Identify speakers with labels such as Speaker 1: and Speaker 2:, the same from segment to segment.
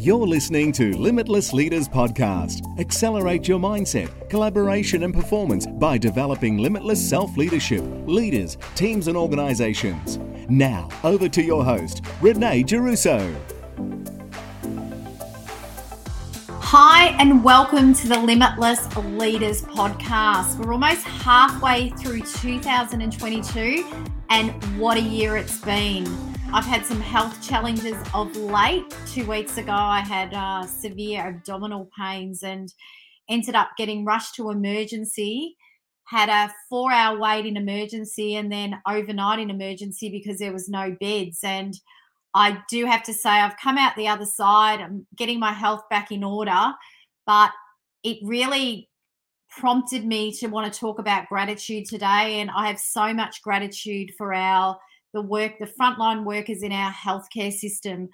Speaker 1: You're listening to Limitless Leaders Podcast. Accelerate your mindset, collaboration, and performance by developing limitless self leadership, leaders, teams, and organizations. Now, over to your host, Renee Giarrusso.
Speaker 2: Hi, and welcome to the Limitless Leaders Podcast. We're almost halfway through 2022, and what a year it's been. I've had some health challenges of late. Two weeks ago, I had uh, severe abdominal pains and ended up getting rushed to emergency. Had a four hour wait in emergency and then overnight in emergency because there was no beds. And I do have to say, I've come out the other side. I'm getting my health back in order, but it really prompted me to want to talk about gratitude today. And I have so much gratitude for our the work, the frontline workers in our healthcare system.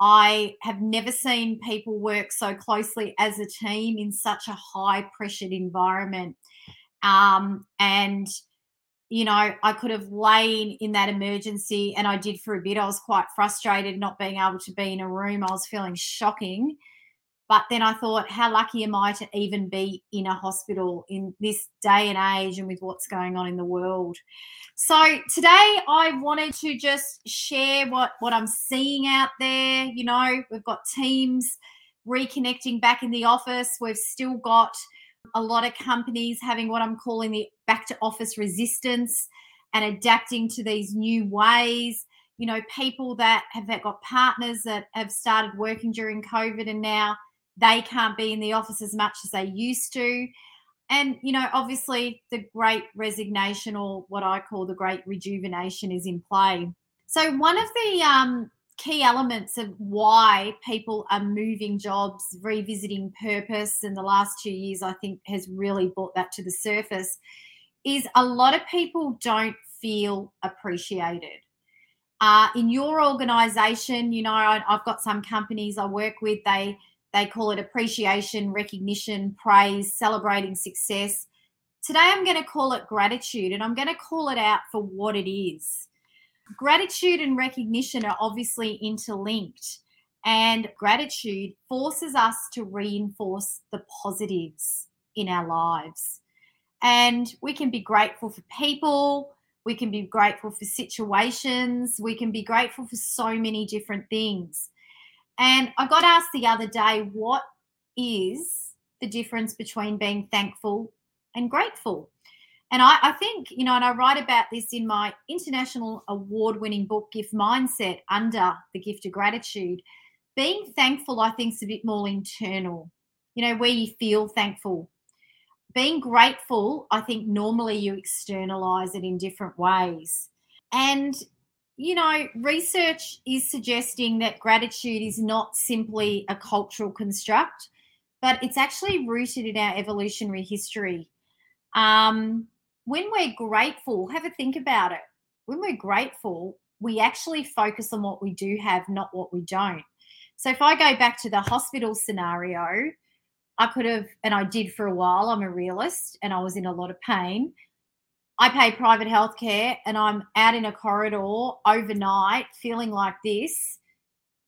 Speaker 2: I have never seen people work so closely as a team in such a high pressured environment. Um, and, you know, I could have lain in that emergency, and I did for a bit. I was quite frustrated not being able to be in a room. I was feeling shocking. But then I thought, how lucky am I to even be in a hospital in this day and age and with what's going on in the world? So today I wanted to just share what what I'm seeing out there. You know, we've got teams reconnecting back in the office. We've still got a lot of companies having what I'm calling the back to office resistance and adapting to these new ways. You know, people that have got partners that have started working during COVID and now they can't be in the office as much as they used to. And you know obviously the great resignation or what i call the great rejuvenation is in play. So one of the um, key elements of why people are moving jobs revisiting purpose in the last two years i think has really brought that to the surface is a lot of people don't feel appreciated. Uh, in your organization you know I, i've got some companies i work with they they call it appreciation, recognition, praise, celebrating success. Today, I'm going to call it gratitude and I'm going to call it out for what it is. Gratitude and recognition are obviously interlinked, and gratitude forces us to reinforce the positives in our lives. And we can be grateful for people, we can be grateful for situations, we can be grateful for so many different things. And I got asked the other day, what is the difference between being thankful and grateful? And I, I, think, you know, and I write about this in my international award winning book, Gift Mindset, under the gift of gratitude. Being thankful, I think, is a bit more internal, you know, where you feel thankful. Being grateful, I think normally you externalize it in different ways. And you know, research is suggesting that gratitude is not simply a cultural construct, but it's actually rooted in our evolutionary history. Um, when we're grateful, have a think about it. When we're grateful, we actually focus on what we do have, not what we don't. So if I go back to the hospital scenario, I could have, and I did for a while, I'm a realist and I was in a lot of pain. I pay private health care and I'm out in a corridor overnight feeling like this.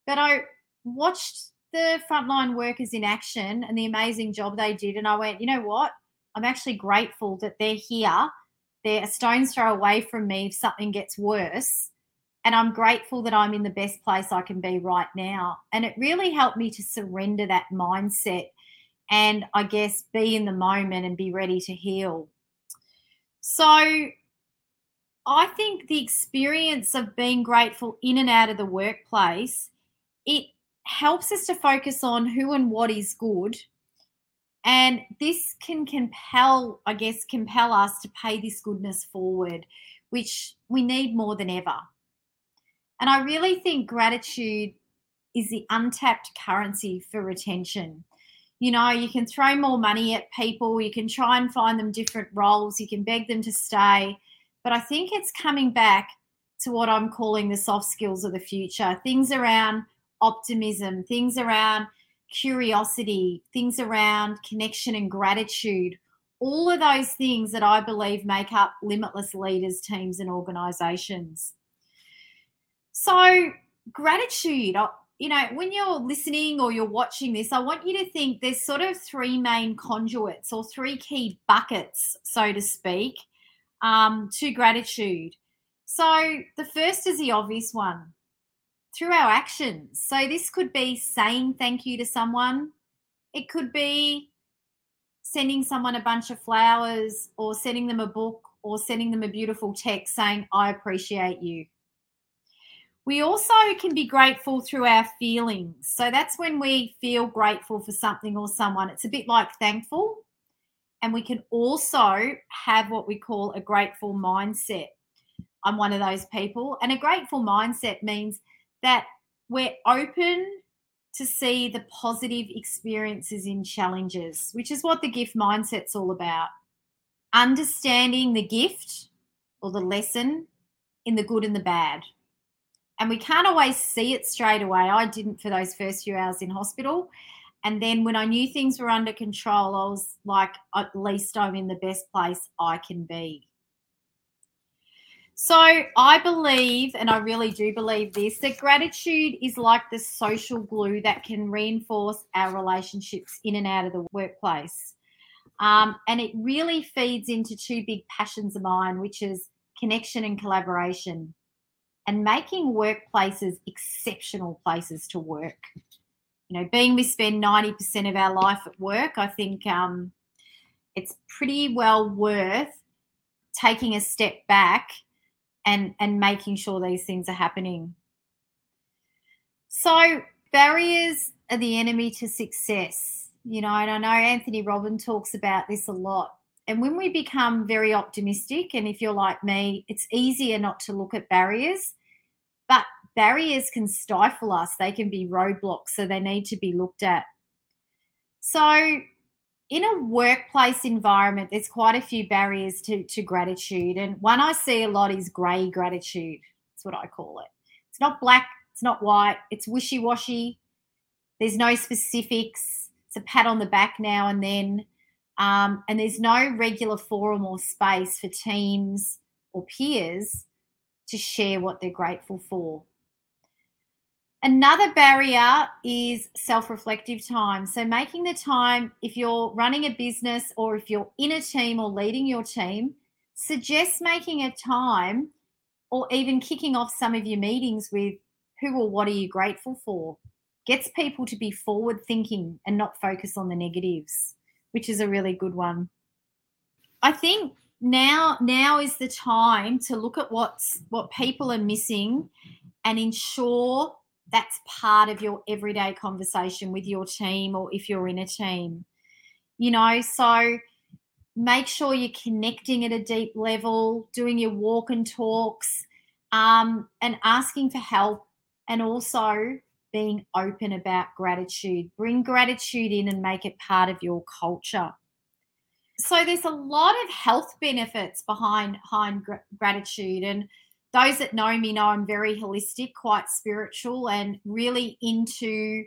Speaker 2: But I watched the frontline workers in action and the amazing job they did. And I went, you know what? I'm actually grateful that they're here. They're a stone's throw away from me if something gets worse. And I'm grateful that I'm in the best place I can be right now. And it really helped me to surrender that mindset and I guess be in the moment and be ready to heal. So I think the experience of being grateful in and out of the workplace, it helps us to focus on who and what is good. And this can compel, I guess, compel us to pay this goodness forward, which we need more than ever. And I really think gratitude is the untapped currency for retention you know, you can throw more money at people, you can try and find them different roles, you can beg them to stay. But I think it's coming back to what I'm calling the soft skills of the future things around optimism, things around curiosity, things around connection and gratitude. All of those things that I believe make up limitless leaders, teams, and organizations. So, gratitude, you know, when you're listening or you're watching this, I want you to think there's sort of three main conduits or three key buckets, so to speak, um, to gratitude. So the first is the obvious one through our actions. So this could be saying thank you to someone, it could be sending someone a bunch of flowers or sending them a book or sending them a beautiful text saying, I appreciate you. We also can be grateful through our feelings. So that's when we feel grateful for something or someone. It's a bit like thankful. And we can also have what we call a grateful mindset. I'm one of those people. And a grateful mindset means that we're open to see the positive experiences in challenges, which is what the gift mindset's all about. Understanding the gift or the lesson in the good and the bad. And we can't always see it straight away. I didn't for those first few hours in hospital. And then when I knew things were under control, I was like, at least I'm in the best place I can be. So I believe, and I really do believe this, that gratitude is like the social glue that can reinforce our relationships in and out of the workplace. Um, and it really feeds into two big passions of mine, which is connection and collaboration, and making workplaces exceptional places to work. You know, being we spend 90% of our life at work, I think um, it's pretty well worth taking a step back and and making sure these things are happening. So barriers are the enemy to success. You know and i know Anthony Robbins talks about this a lot and when we become very optimistic and if you're like me it's easier not to look at barriers but barriers can stifle us they can be roadblocks so they need to be looked at so in a workplace environment, there's quite a few barriers to, to gratitude. And one I see a lot is grey gratitude. That's what I call it. It's not black, it's not white, it's wishy washy. There's no specifics. It's a pat on the back now and then. Um, and there's no regular forum or space for teams or peers to share what they're grateful for. Another barrier is self reflective time. So, making the time, if you're running a business or if you're in a team or leading your team, suggest making a time or even kicking off some of your meetings with who or what are you grateful for? Gets people to be forward thinking and not focus on the negatives, which is a really good one. I think now now is the time to look at what's what people are missing and ensure that's part of your everyday conversation with your team or if you're in a team. You know, so make sure you're connecting at a deep level, doing your walk and talks, um, and asking for help, and also being open about gratitude. Bring gratitude in and make it part of your culture. So there's a lot of health benefits behind, behind gratitude, and those that know me know I'm very holistic, quite spiritual, and really into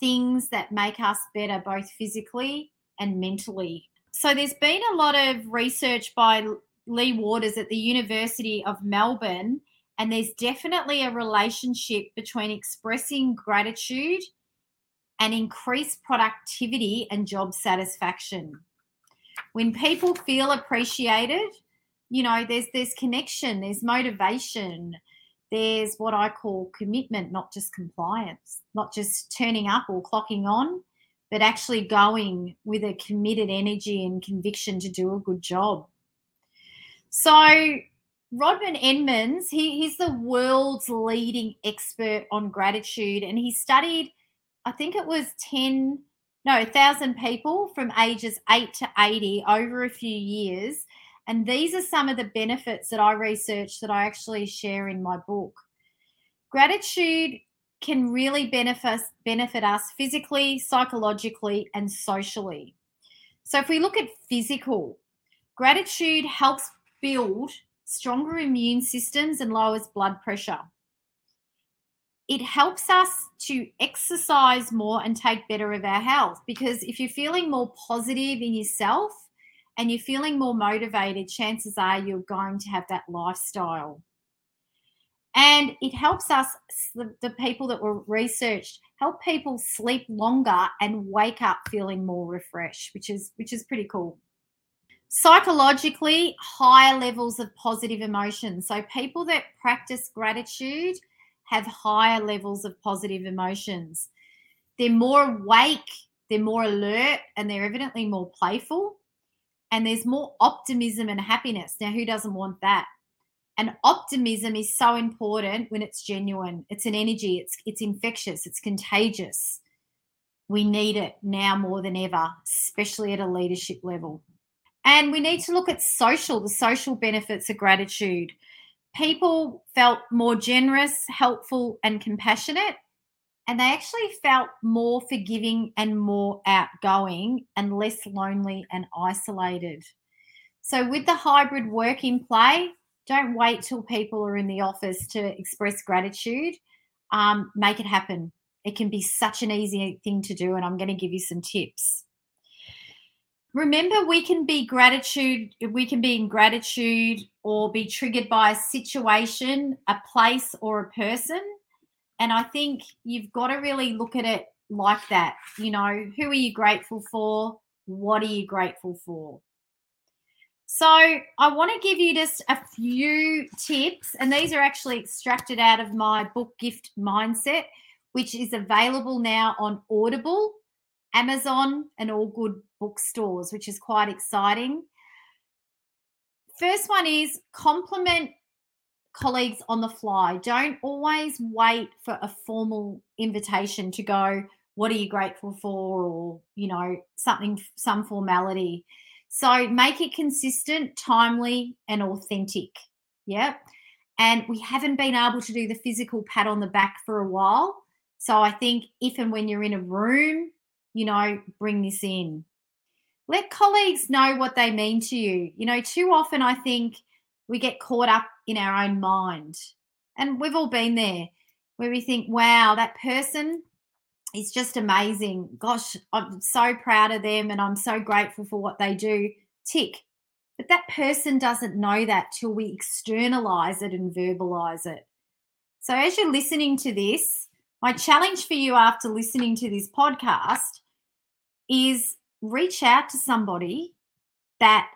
Speaker 2: things that make us better, both physically and mentally. So, there's been a lot of research by Lea Waters at the University of Melbourne, and there's definitely a relationship between expressing gratitude and increased productivity and job satisfaction. When people feel appreciated, you know there's there's connection there's motivation there's what i call commitment not just compliance not just turning up or clocking on but actually going with a committed energy and conviction to do a good job so Robert Emmons he, he's the world's leading expert on gratitude and he studied i think it was 10 no 1000 people from ages 8 to 80 over a few years and these are some of the benefits that I researched that I actually share in my book. Gratitude can really benefit benefit us physically, psychologically, and socially. So if we look at physical, gratitude helps build stronger immune systems and lowers blood pressure. It helps us to exercise more and take better of our health because if you're feeling more positive in yourself, and you're feeling more motivated, chances are you're going to have that lifestyle. And it helps us, the, people that were researched, help people sleep longer and wake up feeling more refreshed, which is which is pretty cool. Psychologically, higher levels of positive emotions. So people that practice gratitude have higher levels of positive emotions. They're more awake, they're more alert, and they're evidently more playful. And there's more optimism and happiness. Now, who doesn't want that? And optimism is so important when it's genuine. It's an energy, it's it's infectious, it's contagious. We need it now more than ever, especially at a leadership level. And we need to look at social, the social benefits of gratitude. People felt more generous, helpful, and compassionate. And they actually felt more forgiving and more outgoing and less lonely and isolated. So, with the hybrid work in play, don't wait till people are in the office to express gratitude. Um, make it happen. It can be such an easy thing to do, and I'm going to give you some tips remember we can be gratitude we can be in gratitude or be triggered by a situation a place or a person. And i think you've got to really look at it like that. You know who are you grateful for? What are you grateful for? So i want to give you just a few tips and these are actually extracted out of my book gift mindset which is available now on audible Amazon and all good bookstores, which is quite exciting. First one is compliment colleagues on the fly. Don't always wait for a formal invitation to go, what are you grateful for? Or, you know, something, some formality. So make it consistent, timely, and authentic. Yep. And we haven't been able to do the physical pat on the back for a while. So I think if and when you're in a room you know, bring this in. Let colleagues know what they mean to you. You know, too often I think we get caught up in our own mind. And we've all been there where we think, wow, that person is just amazing. Gosh, I'm so proud of them and I'm so grateful for what they do. Tick. But that person doesn't know that till we externalize it and verbalize it. So as you're listening to this, my challenge for you after listening to this podcast is reach out to somebody that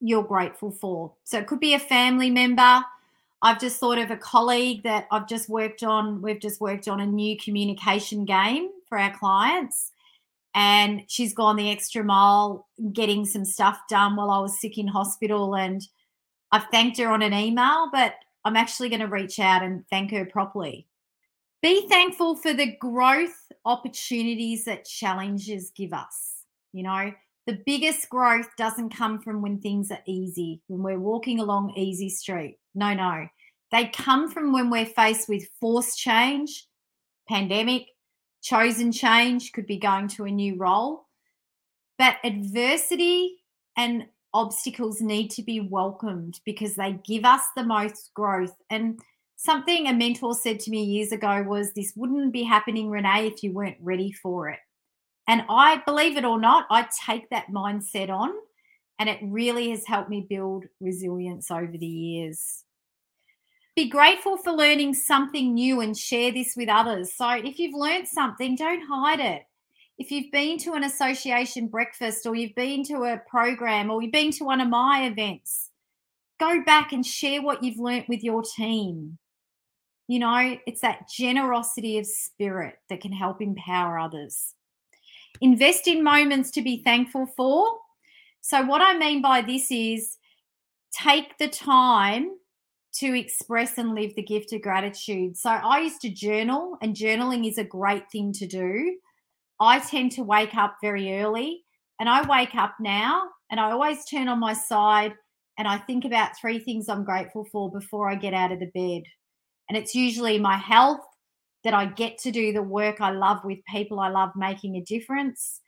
Speaker 2: you're grateful for. So it could be a family member. I've just thought of a colleague that I've just worked on. We've just worked on a new communication game for our clients. And she's gone the extra mile getting some stuff done while I was sick in hospital. And I've thanked her on an email, but I'm actually going to reach out and thank her properly. Be thankful for the growth opportunities that challenges give us. You know, the biggest growth doesn't come from when things are easy, when we're walking along easy street. No, no. They come from when we're faced with forced change, pandemic, chosen change, could be going to a new role. But adversity and obstacles need to be welcomed because they give us the most growth. And something a mentor said to me years ago was this wouldn't be happening, Renee, if you weren't ready for it. And I believe it or not, I take that mindset on, and it really has helped me build resilience over the years. Be grateful for learning something new and share this with others. So, if you've learned something, don't hide it. If you've been to an association breakfast or you've been to a program or you've been to one of my events, go back and share what you've learnt with your team. You know, it's that generosity of spirit that can help empower others. Invest in moments to be thankful for. So, what I mean by this is take the time to express and live the gift of gratitude. So, I used to journal, and journaling is a great thing to do. I tend to wake up very early, and I wake up now and I always turn on my side and I think about three things I'm grateful for before I get out of the bed. And it's usually my health that I get to do the work I love with people I love making a difference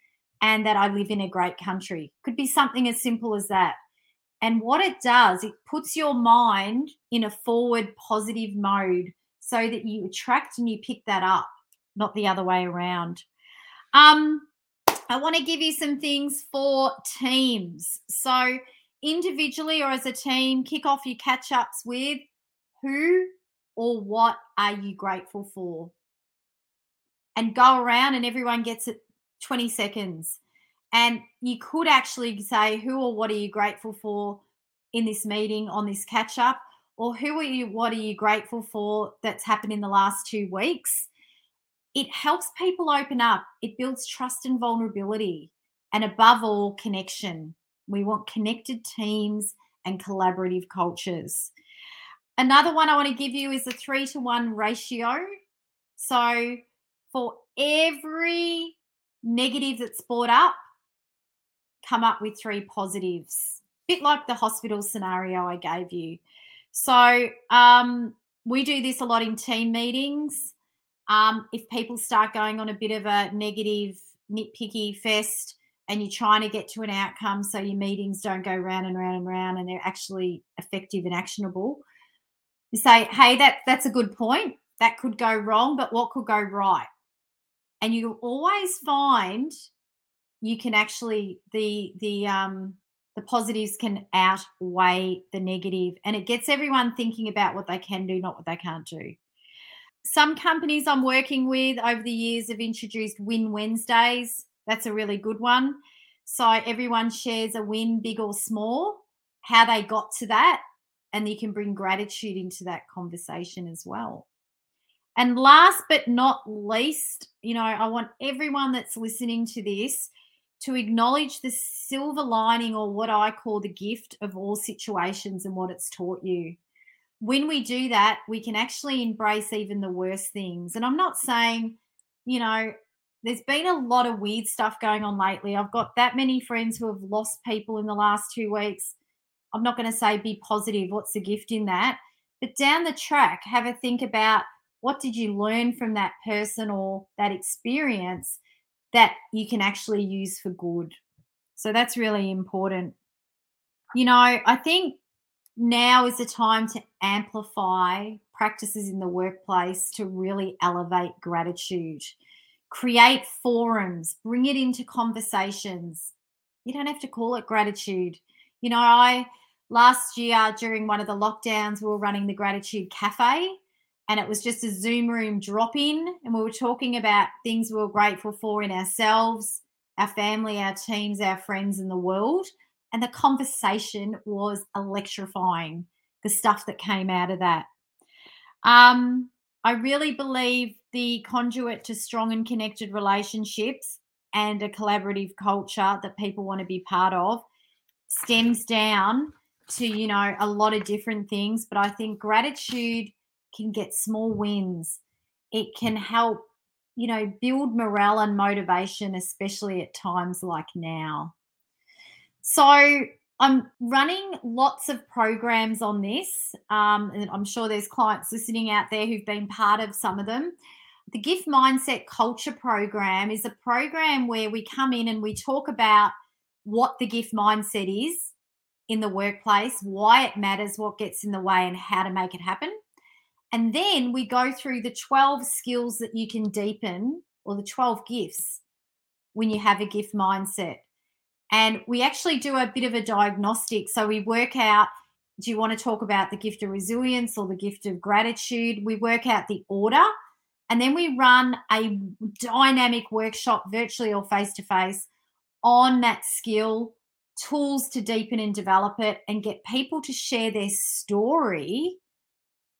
Speaker 2: and that I live in a great country. Could be something as simple as that. And what it does, it puts your mind in a forward positive mode so that you attract and you pick that up, not the other way around. Um, I want to give you some things for teams. So, individually or as a team, kick off your catch ups with who or what are you grateful for? And go around and everyone gets it 20 seconds. And you could actually say, who or what are you grateful for in this meeting on this catch up? Or who are you, what are you grateful for that's happened in the last two weeks? It helps people open up. It builds trust and vulnerability. And above all, connection. We want connected teams and collaborative cultures. Another one I want to give you is a three to one ratio. So for every negative that's brought up, come up with three positives. Bit like the hospital scenario I gave you. So um, we do this a lot in team meetings. Um, if people start going on a bit of a negative, nitpicky fest, and you're trying to get to an outcome so your meetings don't go round and round and round and they're actually effective and actionable you say hey that that's a good point. That could go wrong but what could go right? And you always find you can actually the the um the positives can outweigh the negative and it gets everyone thinking about what they can do not what they can't do. Some companies i'm working with over the years have introduced win wednesdays. That's a really good one. So everyone shares a win, big or small, how they got to that, and you can bring gratitude into that conversation as well. And last but not least, you know, I want everyone that's listening to this to acknowledge the silver lining or what I call the gift of all situations and what it's taught you. When we do that, we can actually embrace even the worst things. And I'm not saying, you know, there's been a lot of weird stuff going on lately. I've got that many friends who have lost people in the last two weeks. I'm not going to say be positive. What's the gift in that? But down the track, have a think about what did you learn from that person or that experience that you can actually use for good. So that's really important. You know, I think now is the time to amplify practices in the workplace to really elevate gratitude create forums, bring it into conversations. You don't have to call it gratitude. You know, I last year during one of the lockdowns, we were running the Gratitude Cafe and it was just a Zoom room drop in. And we were talking about things we were grateful for in ourselves, our family, our teams, our friends, and the world. And the conversation was electrifying, the stuff that came out of that. Um, I really believe the conduit to strong and connected relationships and a collaborative culture that people want to be part of stems down to, you know, a lot of different things. But I think gratitude can get small wins. It can help, you know, build morale and motivation, especially at times like now. So I'm running lots of programs on this, um, and I'm sure there's clients listening out there who've been part of some of them. The Gift Mindset Culture Program is a program where we come in and we talk about what the gift mindset is in the workplace, why it matters, what gets in the way, and how to make it happen. And then we go through the 12 skills that you can deepen or the 12 gifts when you have a gift mindset. And we actually do a bit of a diagnostic. So we work out do you want to talk about the gift of resilience or the gift of gratitude? We work out the order and then we run a dynamic workshop virtually or face to face on that skill, tools to deepen and develop it, and get people to share their story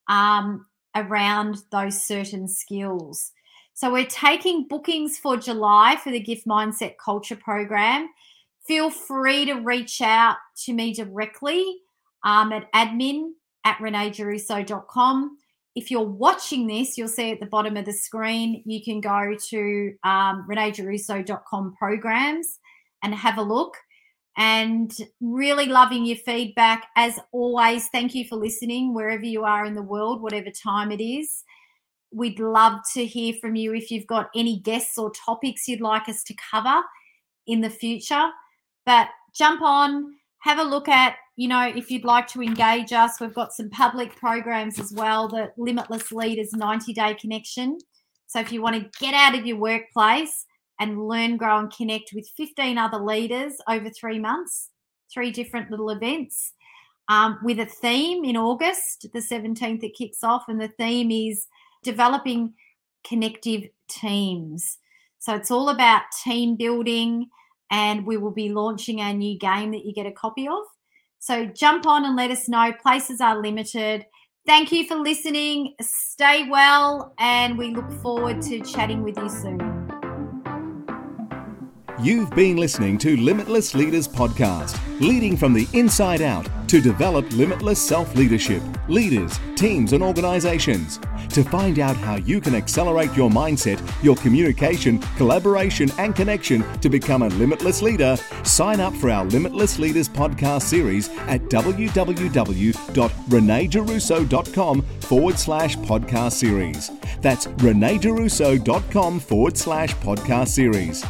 Speaker 2: um, around those certain skills. So we're taking bookings for July for the Gift Mindset Culture Program feel free to reach out to me directly um, at admin at reneegiarrusso.com. If you're watching this, you'll see at the bottom of the screen, you can go to um, reneegiarrusso.com programs and have a look. And really loving your feedback. As always, thank you for listening wherever you are in the world, whatever time it is. We'd love to hear from you if you've got any guests or topics you'd like us to cover in the future. But jump on, have a look at, you know, if you'd like to engage us, we've got some public programs as well, the Limitless Leaders 90 Day Connection. So if you want to get out of your workplace and learn, grow, and connect with 15 other leaders over three months, three different little events, um, with a theme in August, the 17th, it kicks off, and the theme is developing connective teams. So it's all about team building, and we will be launching our new game that you get a copy of. So jump on and let us know. Places are limited. Thank you for listening. Stay well, and we look forward to chatting with you soon.
Speaker 1: You've been listening to Limitless Leaders Podcast, leading from the inside out to develop limitless self leadership, leaders, teams, and organizations. To find out how you can accelerate your mindset, your communication, collaboration, and connection to become a limitless leader, sign up for our Limitless Leaders podcast series at www.reneegiarrusso.com forward slash podcast series. That's reneegiarrusso.com forward slash podcast series.